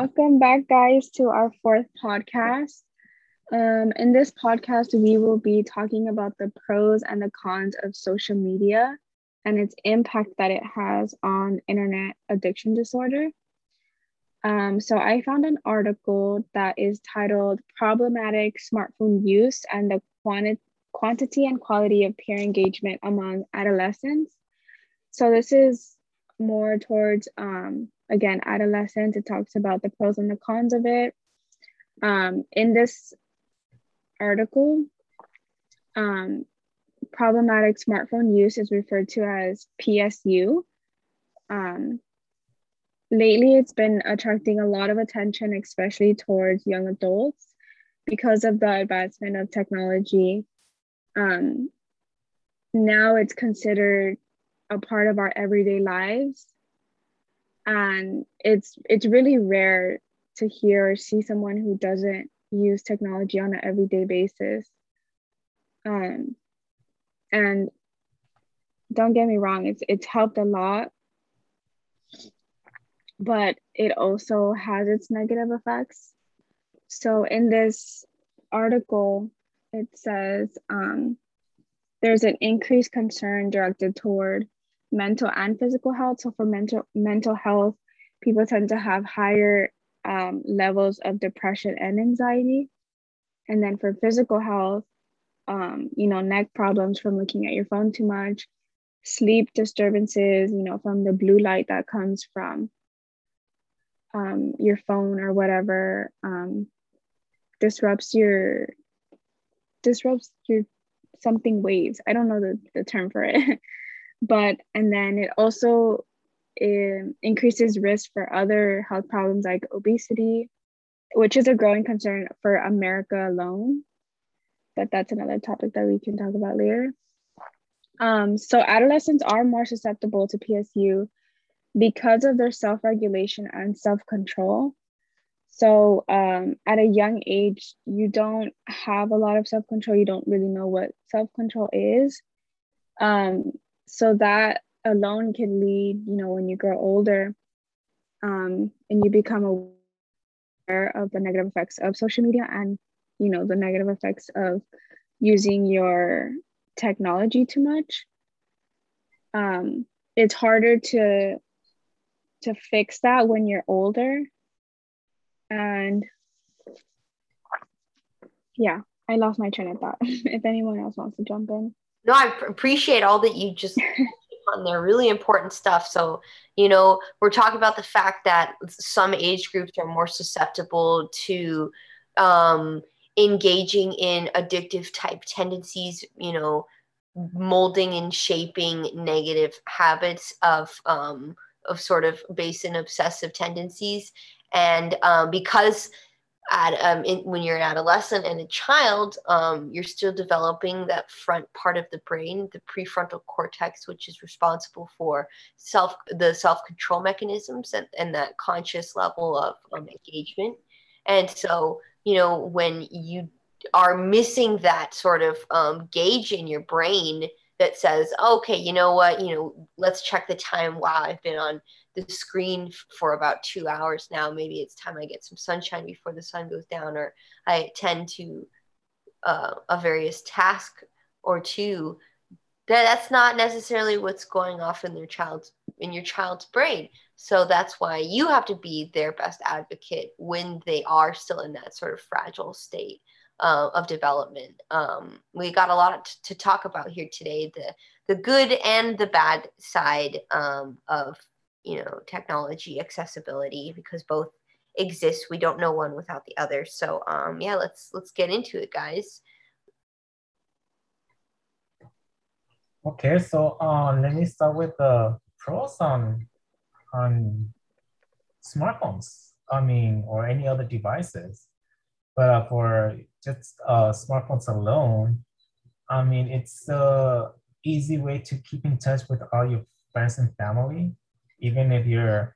Welcome back, guys, to our fourth podcast. Um, in this podcast, we will be talking about the pros and the cons of social media and its impact that it has on internet addiction disorder. Um, so, I found an article that is titled Problematic Smartphone Use and the Quanti- Quantity and Quality of Peer Engagement Among Adolescents. So, this is more towards um, again adolescence it talks about the pros and the cons of it. Um, in this article um, problematic smartphone use is referred to as psu um, lately it's been attracting a lot of attention especially towards young adults because of the advancement of technology. Um, now it's considered a part of our everyday lives. And it's it's really rare to hear or see someone who doesn't use technology on an everyday basis. Um, and don't get me wrong it's it's helped a lot. But it also has its negative effects. So in this article it says um, there's an increased concern directed toward mental and physical health. So for mental mental health, people tend to have higher um, levels of depression and anxiety. And then for physical health, um, you know, neck problems from looking at your phone too much, sleep disturbances, you know, from the blue light that comes from um, your phone or whatever, um, disrupts your disrupts your something waves. I don't know the, the term for it. but and then it also um, increases risk for other health problems like obesity which is a growing concern for america alone but that's another topic that we can talk about later. Um, so adolescents are more susceptible to psu because of their self-regulation and self-control. So um, at a young age you don't have a lot of self-control. You don't really know what self-control is. Um, so that alone can lead you know when you grow older um, and you become aware of the negative effects of social media and you know the negative effects of using your technology too much um, it's harder to to fix that when you're older. And yeah i lost my train of thought. If anyone else wants to jump in no, I appreciate all that you just on there. Really important stuff. So, you know, we're talking about the fact that some age groups are more susceptible to um, engaging in addictive type tendencies, you know, molding and shaping negative habits of um, of sort of base and obsessive tendencies. And um, because at um, in, when you're an adolescent and a child, um, you're still developing that front part of the brain, the prefrontal cortex, which is responsible for self the self control mechanisms and, and that conscious level of um, engagement. And so, you know, when you are missing that sort of um, gauge in your brain that says, okay, you know what, you know, let's check the time. Wow, I've been on the screen for about two hours now. Maybe it's time I get some sunshine before the sun goes down, or I attend to uh, a various task or two. That that's not necessarily what's going off in their child's in your child's brain. So that's why you have to be their best advocate when they are still in that sort of fragile state uh, of development. Um, we got a lot to talk about here today the the good and the bad side um, of you know technology accessibility because both exist. We don't know one without the other. So um yeah let's let's get into it guys. Okay so uh, let me start with the pros on on smartphones i mean or any other devices. But uh, for just uh, smartphones alone i mean it's a easy way to keep in touch with all your friends and family even if you're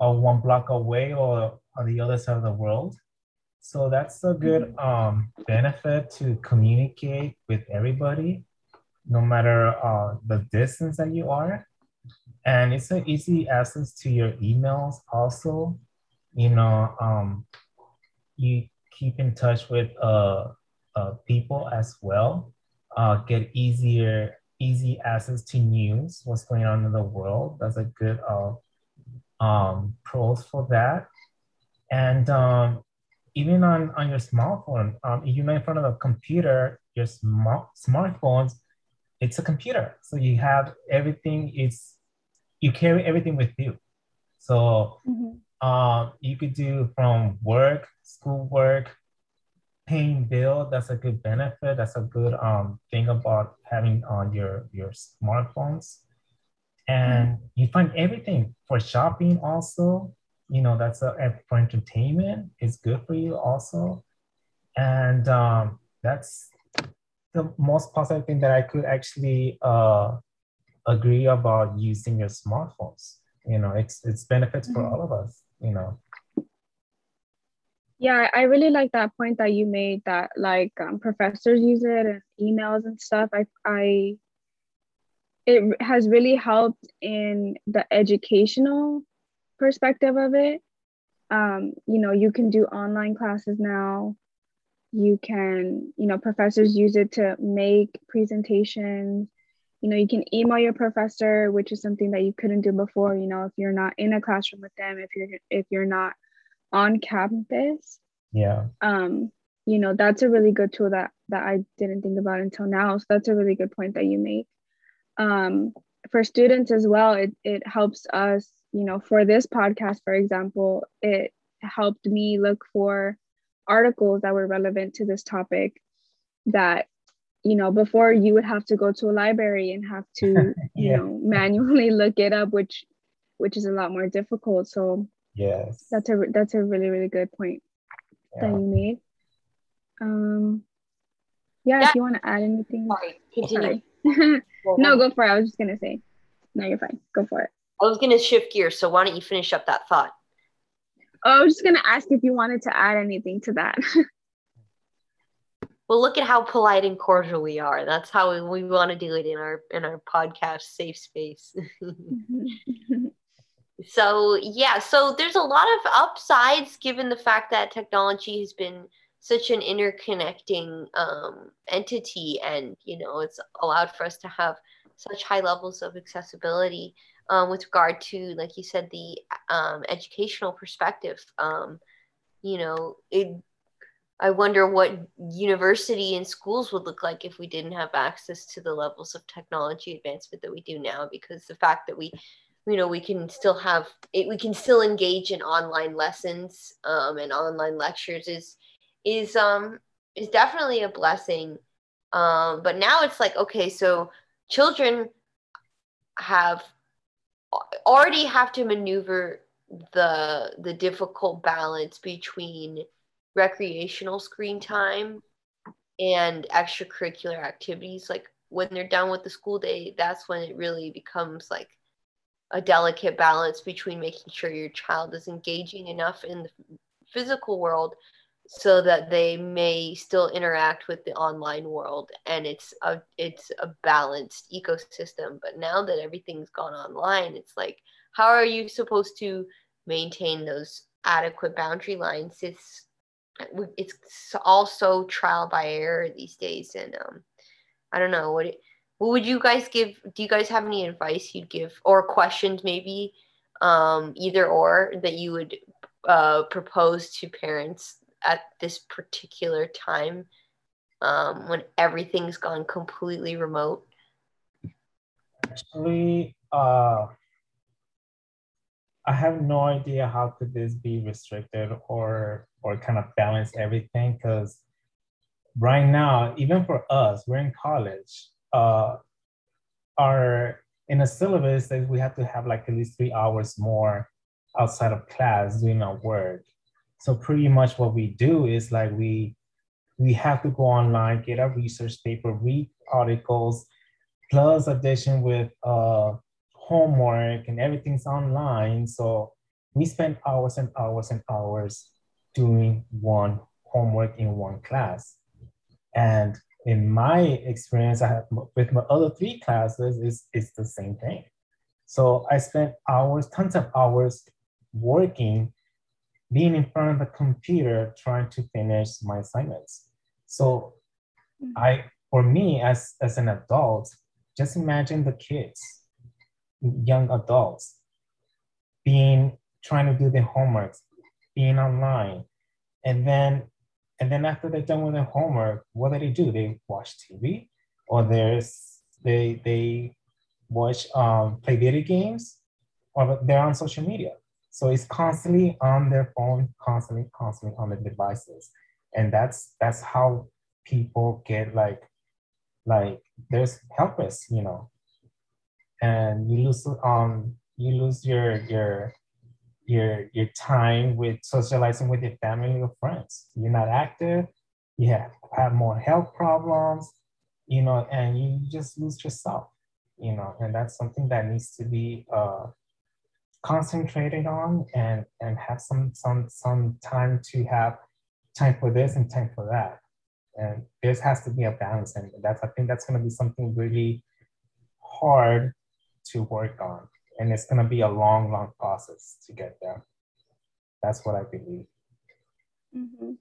uh, one block away or on the other side of the world. So that's a good um, benefit to communicate with everybody, no matter uh, the distance that you are. And it's an easy access to your emails also. you know, um, you keep in touch with uh, uh, people as well, uh, get easier, easy access to news, what's going on in the world. That's a good uh, um, pros for that. And um, even on, on your smartphone, um, if you're in front of a computer, your smart smartphones, it's a computer. So you have everything, it's, you carry everything with you. So mm-hmm. um, you could do from work, school work, paying bill. That's a good benefit. That's a good um, thing about having on your, your smartphones. And mm-hmm. you find everything for shopping also you know that's a, for entertainment is good for you also and um, that's the most positive thing that i could actually uh, agree about using your smartphones you know it's it's benefits mm-hmm. for all of us you know yeah i really like that point that you made that like um, professors use it and emails and stuff. I i it has really helped in the educational perspective of it. Um, you know you can do online classes now. You can you know professors use it to make presentations. You know you can email your professor which is something that you couldn't do before you know if you're not in a classroom with them if you're if you're not on campus yeah. um you know that's a really good tool that that i didn't think about until now. So that's a really good point that you make. Um for students as well it, it helps us you know, for this podcast, for example, it helped me look for articles that were relevant to this topic that you know before you would have to go to a library and have to yeah. you know manually look it up which which is a lot more difficult. So yes that's a that's a really really good point yeah. that you made um yeah, yeah. if you want to add anything sorry continue sorry. no go for it i was just gonna say no you're fine go for it I was going to shift gears, so why don't you finish up that thought? Oh, I was just going to ask if you wanted to add anything to that. well, look at how polite and cordial we are. That's how we, we want to do it in our in our podcast safe space. so yeah, so there's a lot of upsides given the fact that technology has been such an interconnecting um, entity, and you know it's allowed for us to have such high levels of accessibility um, with regard to, like you said, the um, educational perspective. Um, you know, it, I wonder what university and schools would look like if we didn't have access to the levels of technology advancement that we do now. Because the fact that we, you know, we can still have it, we can still engage in online lessons um, and online lectures is is um is definitely a blessing. Um, but now it's like okay, so children have already have to maneuver the the difficult balance between recreational screen time and extracurricular activities like when they're done with the school day that's when it really becomes like a delicate balance between making sure your child is engaging enough in the physical world so that they may still interact with the online world. And it's a it's a balanced ecosystem. But now that everything's gone online it's like how are you supposed to maintain those adequate boundary lines? It's it's also trial by error these days. And um i don't know what it, what would you guys give do you guys have any advice you'd give or questions maybe um either or that you would uh propose to parents at this particular time um, when everything's gone completely remote? Actually, uh, I have no idea how could this be restricted or or kind of balance everything because right now, even for us, we're in college. Uh, our in a syllabus that we have to have like at least three hours more outside of class doing our work so pretty much what we do is like we we have to go online, get a research paper, read articles, plus addition with uh, homework and everything's online. So we spend hours and hours and hours doing one homework in one class. And in my experience, I have with my other three classes, is it's the same thing. So I spent hours, tons of hours working being in front of the computer trying to finish my assignments. So mm-hmm. I, for me as, as an adult, just imagine the kids, young adults, being trying to do their homework, being online, and then and then after they're done with their homework, what do they do? They watch TV, or there's they they watch um, play video games, or they're on social media. So it's constantly on their phone, constantly, constantly on the devices, and that's that's how people get like like there's helpless, you know, and you lose um you lose your your your your time with socializing with your family or friends. You're not active. You have, have more health problems, you know, and you just lose yourself, you know, and that's something that needs to be uh, concentrated on and and have some some some time to have time for this and time for that. And there has to be a balance, and that's I think that's going to be something really hard to work on and it's going to be a long, long process to get there. That's what I believe. Mm-hmm.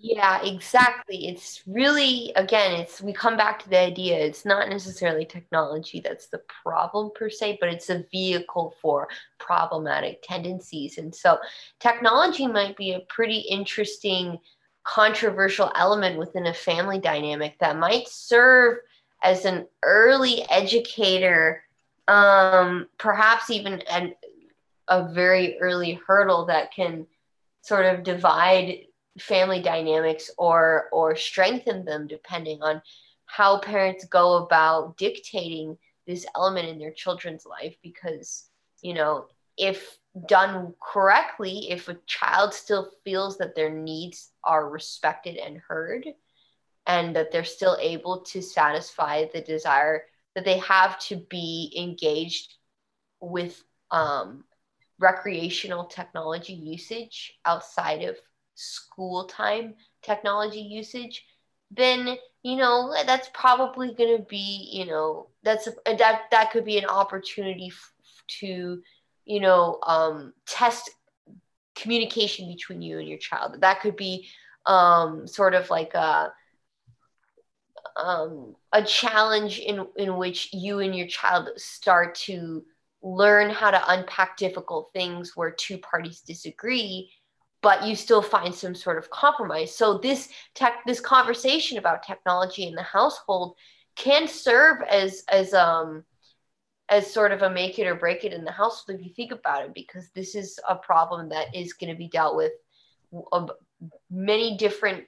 Yeah, exactly. It's really, again, it's we come back to the idea it's not necessarily technology that's the problem per se, but it's a vehicle for problematic tendencies. And so technology might be a pretty interesting controversial element within a family dynamic that might serve as an early educator, um, perhaps even an, a very early hurdle that can sort of divide family dynamics or or strengthen them depending on how parents go about dictating this element in their children's life. Because you know if done correctly if a child still feels that their needs are respected and heard and that they're still able to satisfy the desire that they have to be engaged with um, recreational technology usage outside of school time technology usage then you know that's probably going to be you know that's a, that that could be an opportunity f- to you know um, test communication between you and your child. That could be um, sort of like a um, a challenge in in which you and your child start to learn how to unpack difficult things where two parties disagree but you still find some sort of compromise. So this tech this conversation about technology in the household can serve as as um as sort of a make it or break it in the household if you think about it because this is a problem that is going to be dealt with many different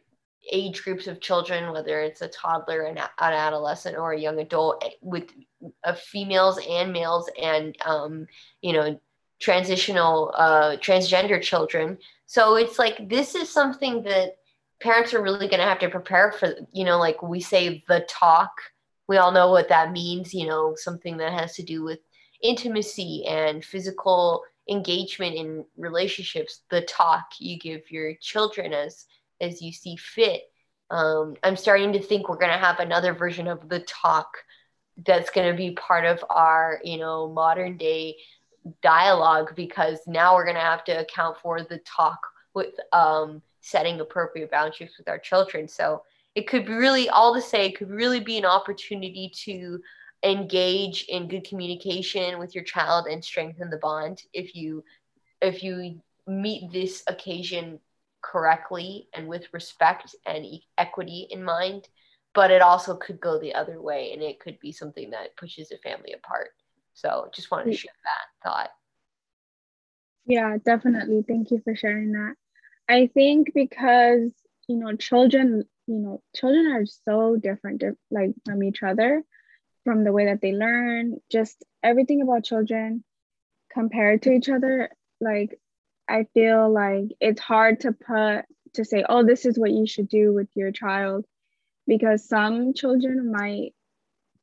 age groups of children, whether it's a toddler, an, an adolescent, or a young adult, eh, with uh, females and males, and um, you know, transitional, uh, transgender children. So it's like this is something that parents are really going to have to prepare for. You know, like we say, the talk. We all know what that means. You know, something that has to do with intimacy and physical engagement in relationships. The talk you give your children as as you see fit. Um, I'm starting to think we're going to have another version of the talk that's going to be part of our, you know, modern day dialogue because now we're going to have to account for the talk with um, setting appropriate boundaries with our children. So it could be really all to say, it could really be an opportunity to engage in good communication with your child and strengthen the bond if you if you meet this occasion correctly and with respect and e- equity in mind but it also could go the other way and it could be something that pushes a family apart. So just wanted to mm. share that thought. Yeah definitely. Thank you for sharing that. I think because you know children you know children are so different like from each other from the way that they learn just everything about children compared to each other like I feel like it's hard to put to say, oh, this is what you should do with your child, because some children might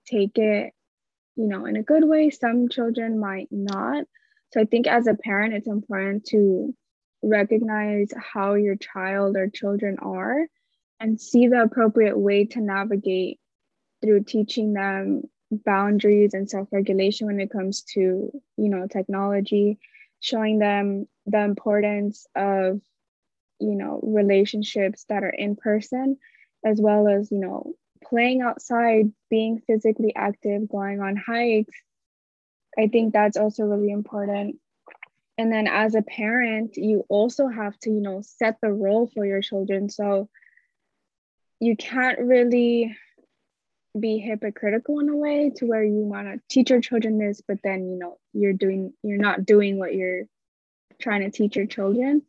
take it, you know, in a good way, some children might not. So I think as a parent, it's important to recognize how your child or children are and see the appropriate way to navigate through teaching them boundaries and self-regulation when it comes to you know technology showing them the importance of you know relationships that are in person as well as you know playing outside being physically active going on hikes. I think that's also really important. And then as a parent you also have to you know set the role for your children. So you can't really be hypocritical in a way to where you want to teach your children this but then you know you're doing you're not doing what you're trying to teach your children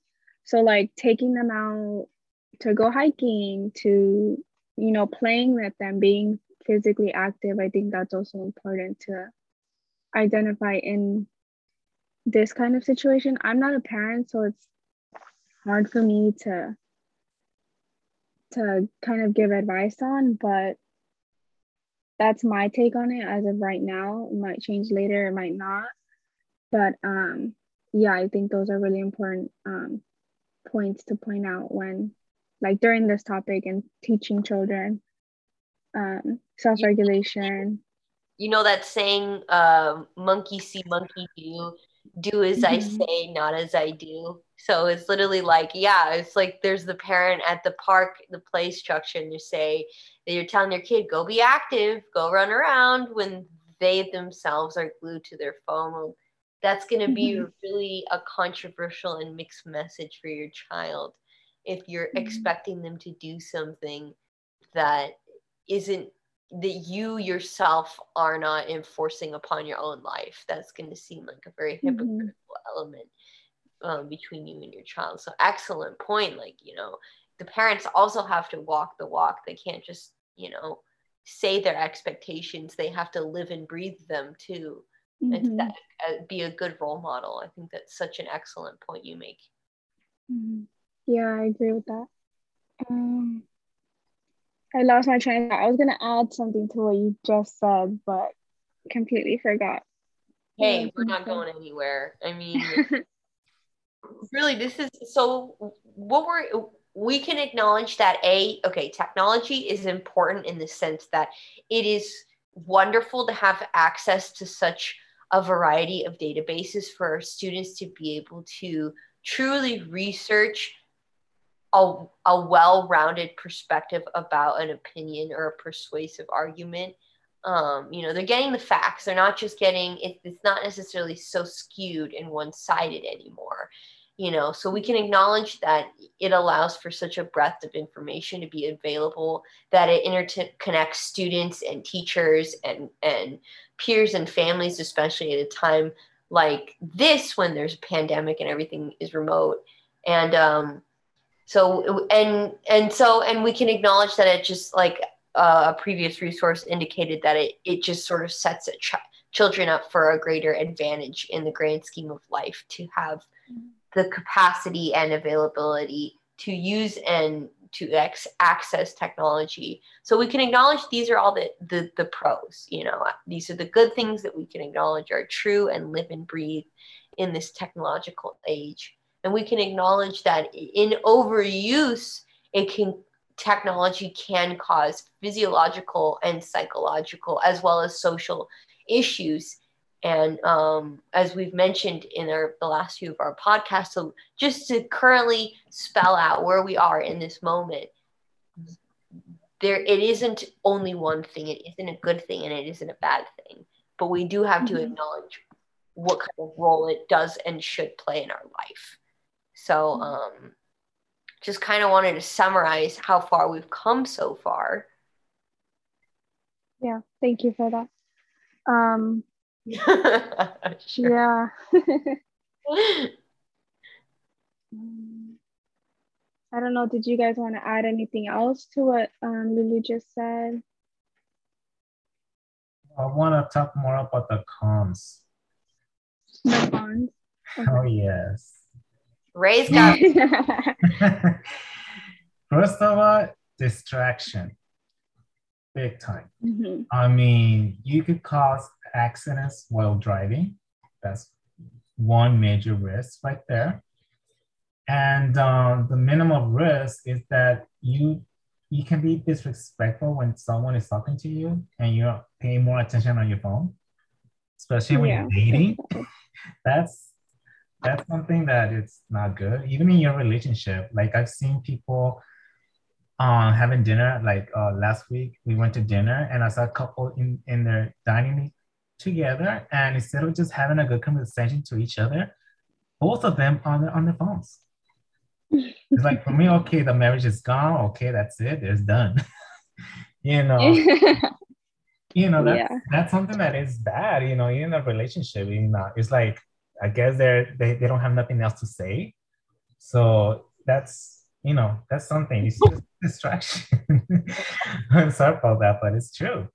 so like taking them out to go hiking to you know playing with them being physically active i think that's also important to identify in this kind of situation i'm not a parent so it's hard for me to to kind of give advice on but that's my take on it as of right now. It might change later, it might not. But um, yeah, I think those are really important um, points to point out when, like, during this topic and teaching children um, self regulation. You know that saying, uh, monkey see, monkey do, do as mm-hmm. I say, not as I do. So it's literally like, yeah, it's like there's the parent at the park, the play structure, and you say that you're telling your kid, go be active, go run around when they themselves are glued to their phone. That's going to be mm-hmm. really a controversial and mixed message for your child if you're mm-hmm. expecting them to do something that isn't that you yourself are not enforcing upon your own life. That's going to seem like a very mm-hmm. hypocritical mm-hmm. element um, between you and your child. So excellent point. Like you know, the parents also have to walk the walk. They can't just you know say their expectations. They have to live and breathe them too, mm-hmm. and that, uh, be a good role model. I think that's such an excellent point you make. Mm-hmm. Yeah, I agree with that. Um, I lost my train of thought. I was gonna add something to what you just said, but completely forgot. Hey, we're not going anywhere. I mean, really this is so what we're we can acknowledge that a okay technology is important in the sense that it is wonderful to have access to such a variety of databases for students to be able to truly research a, a well-rounded perspective about an opinion or a persuasive argument. Um, you know they're getting the facts. They're not just getting it, it's not necessarily so skewed and one-sided anymore. You know so we can acknowledge that it allows for such a breadth of information to be available that it interconnects students and teachers and and peers and families especially at a time like this when there's a pandemic and everything is remote. And um so and and so and we can acknowledge that it just like uh, a previous resource indicated that it it just sort of sets ch- children up for a greater advantage in the grand scheme of life to have the capacity and availability to use and to ex- access technology. So we can acknowledge these are all the, the the pros. You know, uh, these are the good things that we can acknowledge are true and live and breathe in this technological age. And we can acknowledge that in overuse, it can technology can cause physiological and psychological as well as social issues and um, as we've mentioned in our the last few of our podcasts, so just to currently spell out where we are in this moment, there it isn't only one thing. It isn't a good thing and it isn't a bad thing. But we do have mm-hmm. to acknowledge what kind of role it does and should play in our life. So mm-hmm. um, just kind of wanted to summarize how far we've come so far. Yeah, thank you for that. Um, yeah. I don't know. Did you guys want to add anything else to what um, Lulu just said? I want to talk more about the cons. The cons? Okay. Oh, yes. Raise up. First of all, distraction big time. Mm-hmm. I mean, you could cause accidents while driving. That's one major risk right there. And um, the minimum risk is that you you can be disrespectful when someone is talking to you and you're paying more attention on your phone, especially when Yeah. you're dating. That's that's something that it's not good. Even in your relationship, like I've seen people uh, having dinner. Like uh, last week, we went to dinner and I saw a couple in in their dining together, and instead of just having a good conversation to each other, both of them on their on their phones. It's like for me, okay, the marriage is gone. Okay, that's it. It's done. you know, you know that's Yeah. that's something that is bad. You know, in a relationship, you know, it's like I guess they're they, they don't have nothing else to say. So that's you know that's something. It's just distraction. I'm sorry about that, but it's true.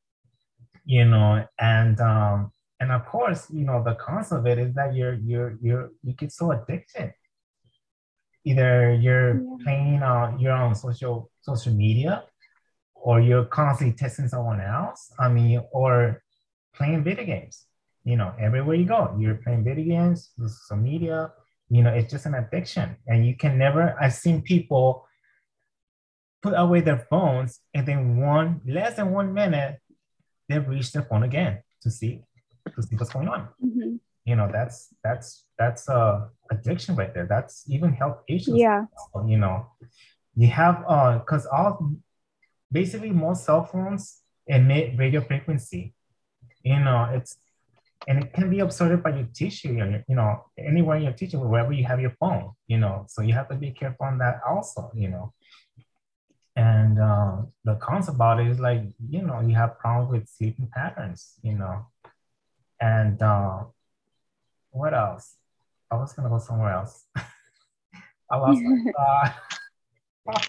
You know, and um and of course, you know, the cons of it is that you're you're you're you get so addicted. Either you're Yeah. playing uh, you're on social social media or you're constantly testing someone else i mean or playing video games. You know everywhere you go you're playing video games social media you know it's just an addiction. And you can never i've seen people put away their phones and then one less than one minute they reach their phone again to see to see what's going on. Mhm. you know that's that's that's uh addiction right there. That's even health issues. Yeah. you know you have uh because all basically most cell phones emit radio frequency. You know it's and it can be absorbed by your tissue you know, you know anywhere in your tissue wherever you have your phone you know. So you have to be careful on that also you know and uh, the cons about it is like you know you have problems with sleeping patterns you know and uh, what else i was gonna go somewhere else i lost my thought I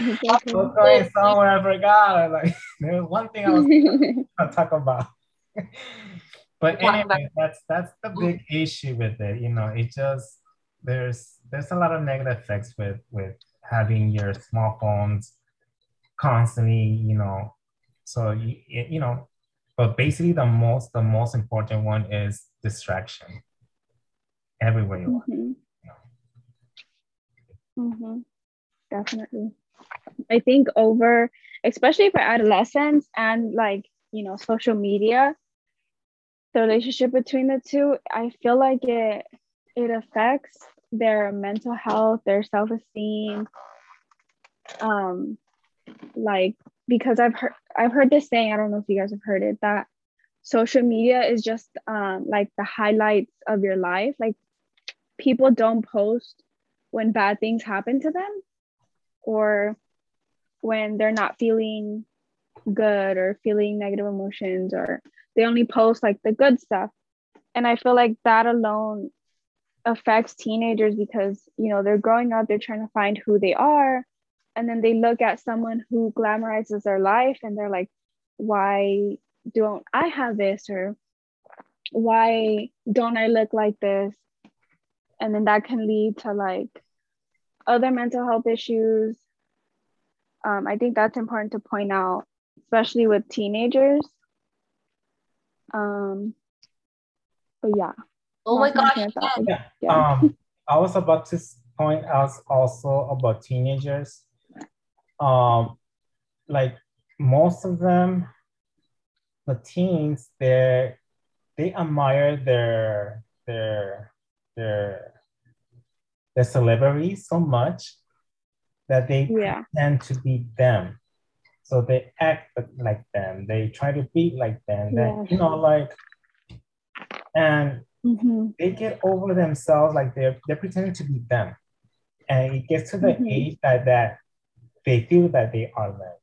okay. was going somewhere I forgot. I like there was one thing I was gonna talk about. but anyway, that's that's the big issue with it. You know, it just there's there's a lot of negative effects with with having your smartphones constantly. You know, so you you know, but basically the most the most important one is distraction. Everywhere you are. Mhm. Mhm. Definitely. I think over, especially for adolescents and like, you know, social media, the relationship between the two, I feel like it it affects their mental health, their self-esteem. Um like because I've heard I've heard this saying, I don't know if you guys have heard it, that social media is just um like the highlights of your life. Like people don't post when bad things happen to them or when they're not feeling good or feeling negative emotions or they only post like the good stuff and i feel like that alone affects teenagers because you know they're growing up they're trying to find who they are and then they look at someone who glamorizes their life and they're like why don't i have this or why don't i look like this and then that can lead to like other mental health issues um, i think that's important to point out especially with teenagers um, but yeah Oh my gosh. train of thought. yes. Yeah. Yeah. Um, I was about to point out also about teenagers. Um, like most of them, the teens, they they admire their their their their celebrities so much that they Yeah. pretend to be them. So they act like them. They try to be like them. That Yeah. you know, like, and Mhm. they get over themselves like they're they're pretending to be them and it gets to the Mhm. age that that they feel that they are them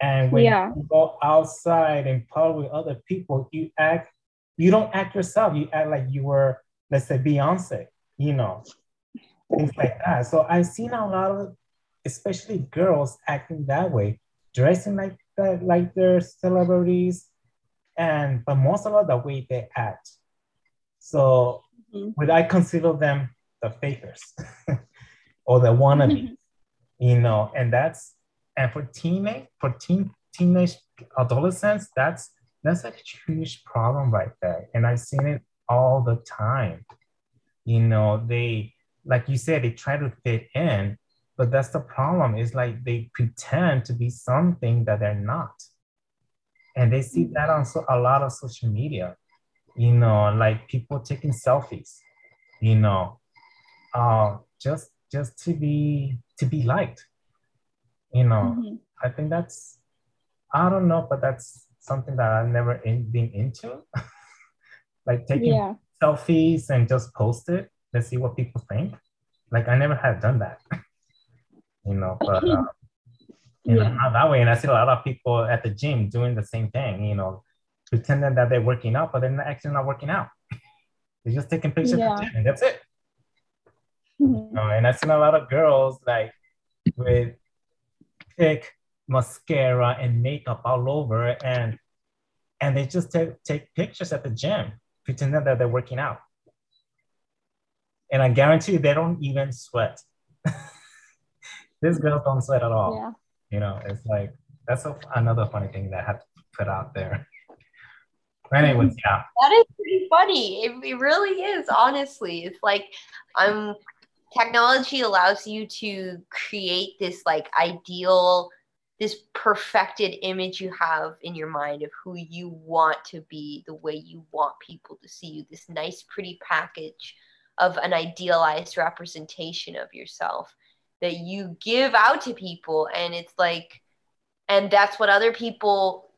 and when Yeah. you go outside and public with other people you act you don't act yourself you act like you were let's say beyonce you know things like that so i've seen a lot of especially girls acting that way dressing like that like they're celebrities and but most of all the way they act so Mhm. would I consider them the fakers or the wannabe? you know, and that's and for teenage for teen teenage adolescents, that's that's a huge problem right there. And I've seen it all the time. You know, they like you said, they try to fit in, but that's the problem. Is like they pretend to be something that they're not, and they see that on so, a lot of social media. You know, like people taking selfies. You know, uh, just just to be to be liked. You know, mm-hmm. I think that's I don't know, but that's something that I've never in, been into. like taking yeah. selfies and just post it. Let's see what people think. Like I never had done that. you know, but uh, you yeah. know, that way. And I see a lot of people at the gym doing the same thing, you know, pretending that they're working out, but they're actually not working out. they're just taking pictures yeah. the gym and that's it. Mm-hmm. and I've seen a lot of girls like with thick mascara and makeup all over and and they just take, take pictures at the gym pretending that they're working out. And i guarantee you they don't even sweat. These girls don't sweat at all. Yeah. you know it's like that's a, another funny thing that i have to put out there. Anyways yeah. That is pretty funny. It, it really is honestly. It's like i'm technology allows you to create this like ideal this perfected image you have in your mind of who you want to be the way you want people to see you this nice pretty package of an idealized representation of yourself that you give out to people. And it's like and that's what other people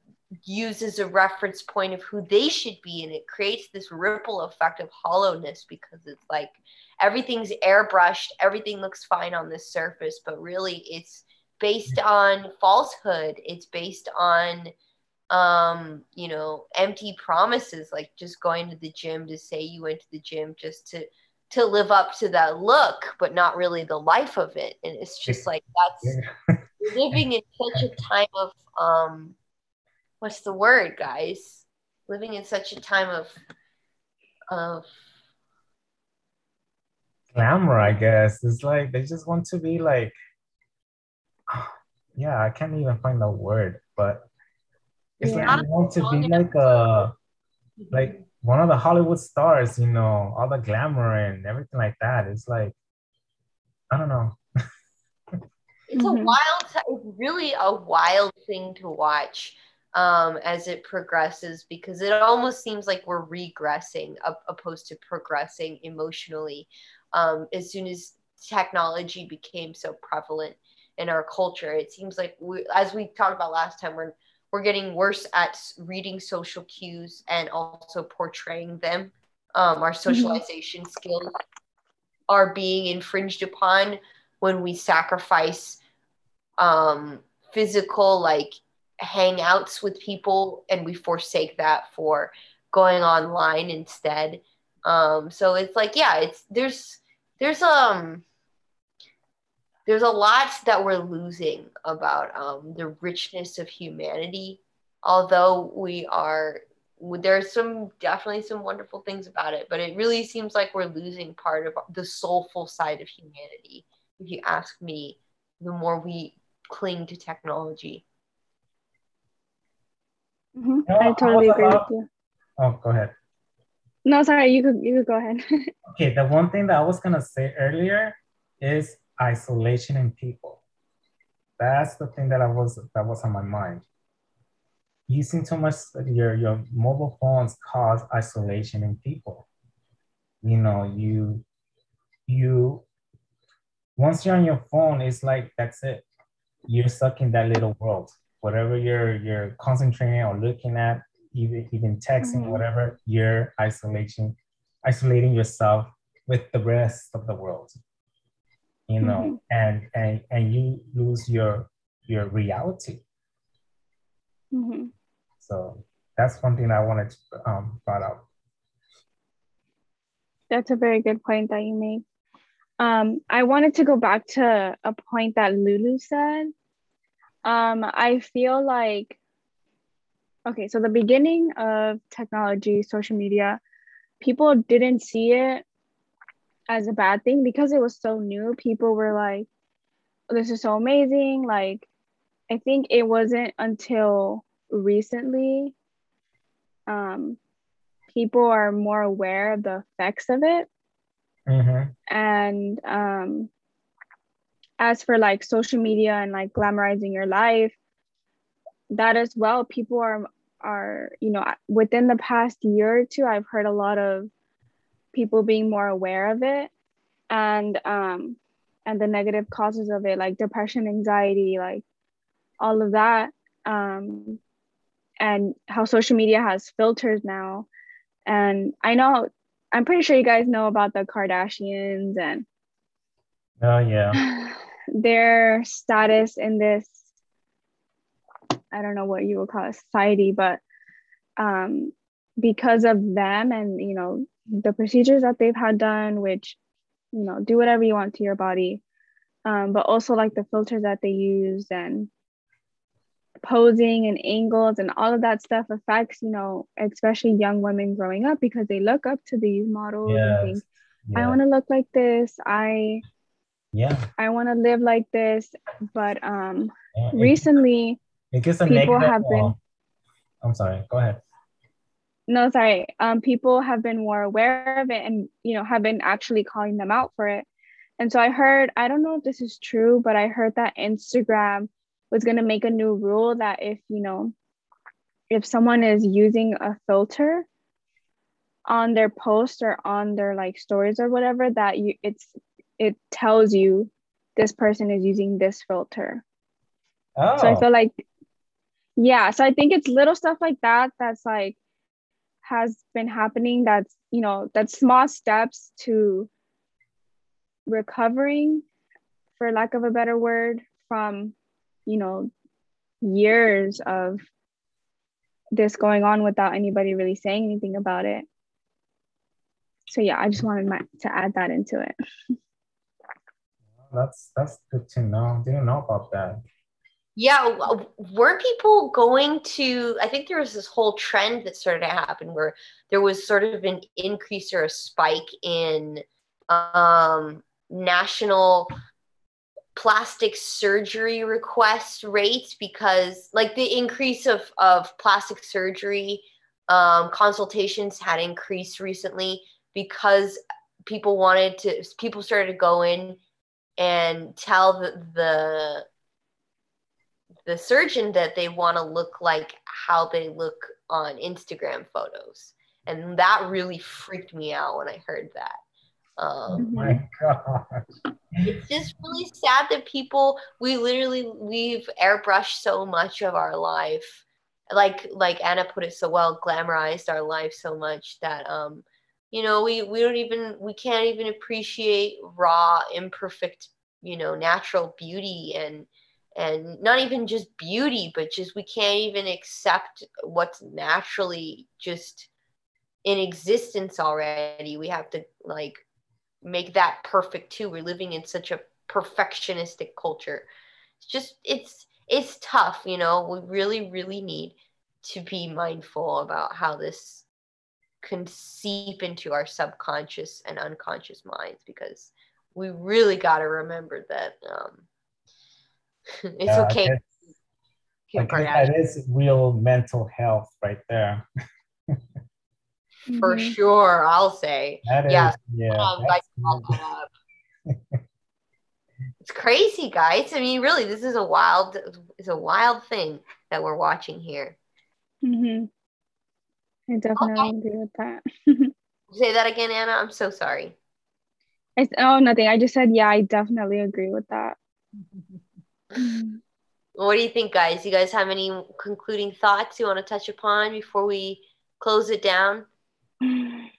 use as a reference point of who they should be. And it creates this ripple effect of hollowness because it's like everything's airbrushed everything looks fine on the surface but really it's based on falsehood. It's based on um you know empty promises like just going to the gym to say you went to the gym just to to live up to that look but not really the life of it. And it's just like that's living in such a time of um what's the word guys? Living in such a time of of glamour i guess it's like they just want to be like yeah, I can't even find the word, but it's yeah. like you want to be like a like one of the Hollywood stars, you know, all the glamour and everything like that. It's like I don't know. it's a mm-hmm. wild, it's really a wild thing to watch um, as it progresses because it almost seems like we're regressing opposed to progressing emotionally um, as soon as technology became so prevalent in our culture. It seems like we, as we talked about last time, we're we're getting worse at reading social cues and also portraying them. Um, our mm-hmm. socialization mm-hmm. skills are being infringed upon when we sacrifice um, physical like hangouts with people and we forsake that for going online instead. Um, so it's like, yeah, it's there's there's um there's a lot that we're losing about um, the richness of humanity. Although we are, there's some definitely some wonderful things about it, but it really seems like we're losing part of the soulful side of humanity. If you ask me, the more we cling to technology. Mm-hmm. I totally agree with you. Oh, go ahead. No, sorry, you could you could go ahead. okay, the one thing that I was gonna say earlier is isolation in people. That's the thing that I was that was on my mind. Using too much your your mobile phones cause isolation in people. You know, you you once you're on your phone, it's like that's it. You're stuck in that little world. Whatever you're you're concentrating or looking at, even even texting, mm-hmm. whatever, you're isolation, isolating yourself with the rest of the world you know, mm-hmm. and and and you lose your your reality. Mm-hmm. So that's one thing I wanted to um, brought up. That's a very good point that you made. Um, I wanted to go back to a point that Lulu said. Um, I feel like, okay, so the beginning of technology, social media, people didn't see it as a bad thing because it was so new. People were like, this is so amazing. Like, I think it wasn't until recently um, people are more aware of the effects of it. Mm-hmm. And um, as for like social media and like glamorizing your life, that as well, people are are you know within the past year or two, I've heard a lot of people being more aware of it, and um, and the negative causes of it, like depression, anxiety, like all of that, um, and how social media has filters now. And I know, I'm pretty sure you guys know about the Kardashians and. Oh yeah. their status in this i don't know what you would call a society but um, because of them and you know the procedures that they've had done which you know do whatever you want to your body um, but also like the filters that they use and posing and angles and all of that stuff affects you know especially young women growing up because they look up to these models yes. and think yeah. i want to look like this i yeah i want to live like this but um yeah, recently it gets a people have been i'm sorry. Go ahead. No sorry. Um people have been more aware of it and you know have been actually calling them out for it. And so i heard i don't know if this is true but i heard that instagram was going to make a new rule that if you know if someone is using a filter on their post or on their like stories or whatever that you it's it tells you this person is using this filter. Oh. So I feel like, yeah. So I think it's little stuff like that that's like has been happening. That's you know that's small steps to recovering, for lack of a better word, from you know years of this going on without anybody really saying anything about it. So yeah, I just wanted my, to add that into it. that's that's good to know. Didn't know about that. Yeah, were people going to? I think there was this whole trend that started to happen where there was sort of an increase or a spike in um, national plastic surgery request rates because, like, the increase of of plastic surgery um, consultations had increased recently because people wanted to. People started to go in and tell the, the the surgeon that they want to look like how they look on Instagram photos. And that really freaked me out when I heard that. Um, oh my God. It's just really sad that people, we literally, we've airbrushed so much of our life. Like, like Anna put it so well, glamorized our life so much that, um, you know we we don't even we can't even appreciate raw imperfect you know natural beauty and and not even just beauty but just we can't even accept what's naturally just in existence already. We have to like make that perfect too. We're living in such a perfectionistic culture. It's just it's it's tough you know? We really really need to be mindful about how this can seep into our subconscious and unconscious minds because we really got to remember that um, it's yeah, okay. I guess, that is real mental health right there. For mm-hmm. sure, I'll say. That yeah. Is, yeah. Um, it's crazy, guys. I mean, really, this is a wild, it's a wild thing that we're watching here. Mm-hmm. I definitely okay. agree with that. Say that again, Anna. I'm so sorry. I, oh, nothing. I just said, yeah, I definitely agree with that. what do you think, guys? You guys have any concluding thoughts you want to touch upon before we close it down?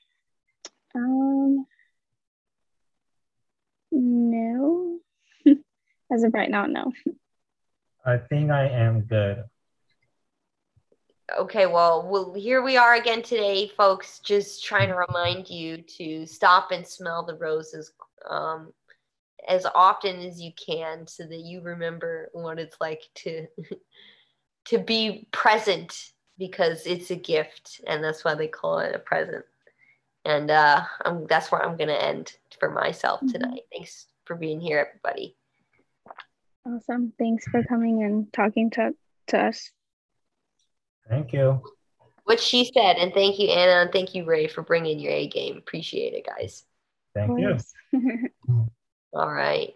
Um, no. As of right now, no. I think I am good. Okay, well, well, here we are again today, folks. Just trying to remind you to stop and smell the roses um, as often as you can, so that you remember what it's like to to be present, because it's a gift, and that's why they call it a present. And uh, I'm, that's where I'm going to end for myself mm-hmm. tonight. Thanks for being here, everybody. Awesome. Thanks for coming and talking to to us. Thank you. What she said, and thank you, Anna, and thank you, Ray, for bringing your A game. Appreciate it, guys. Thank you. All right.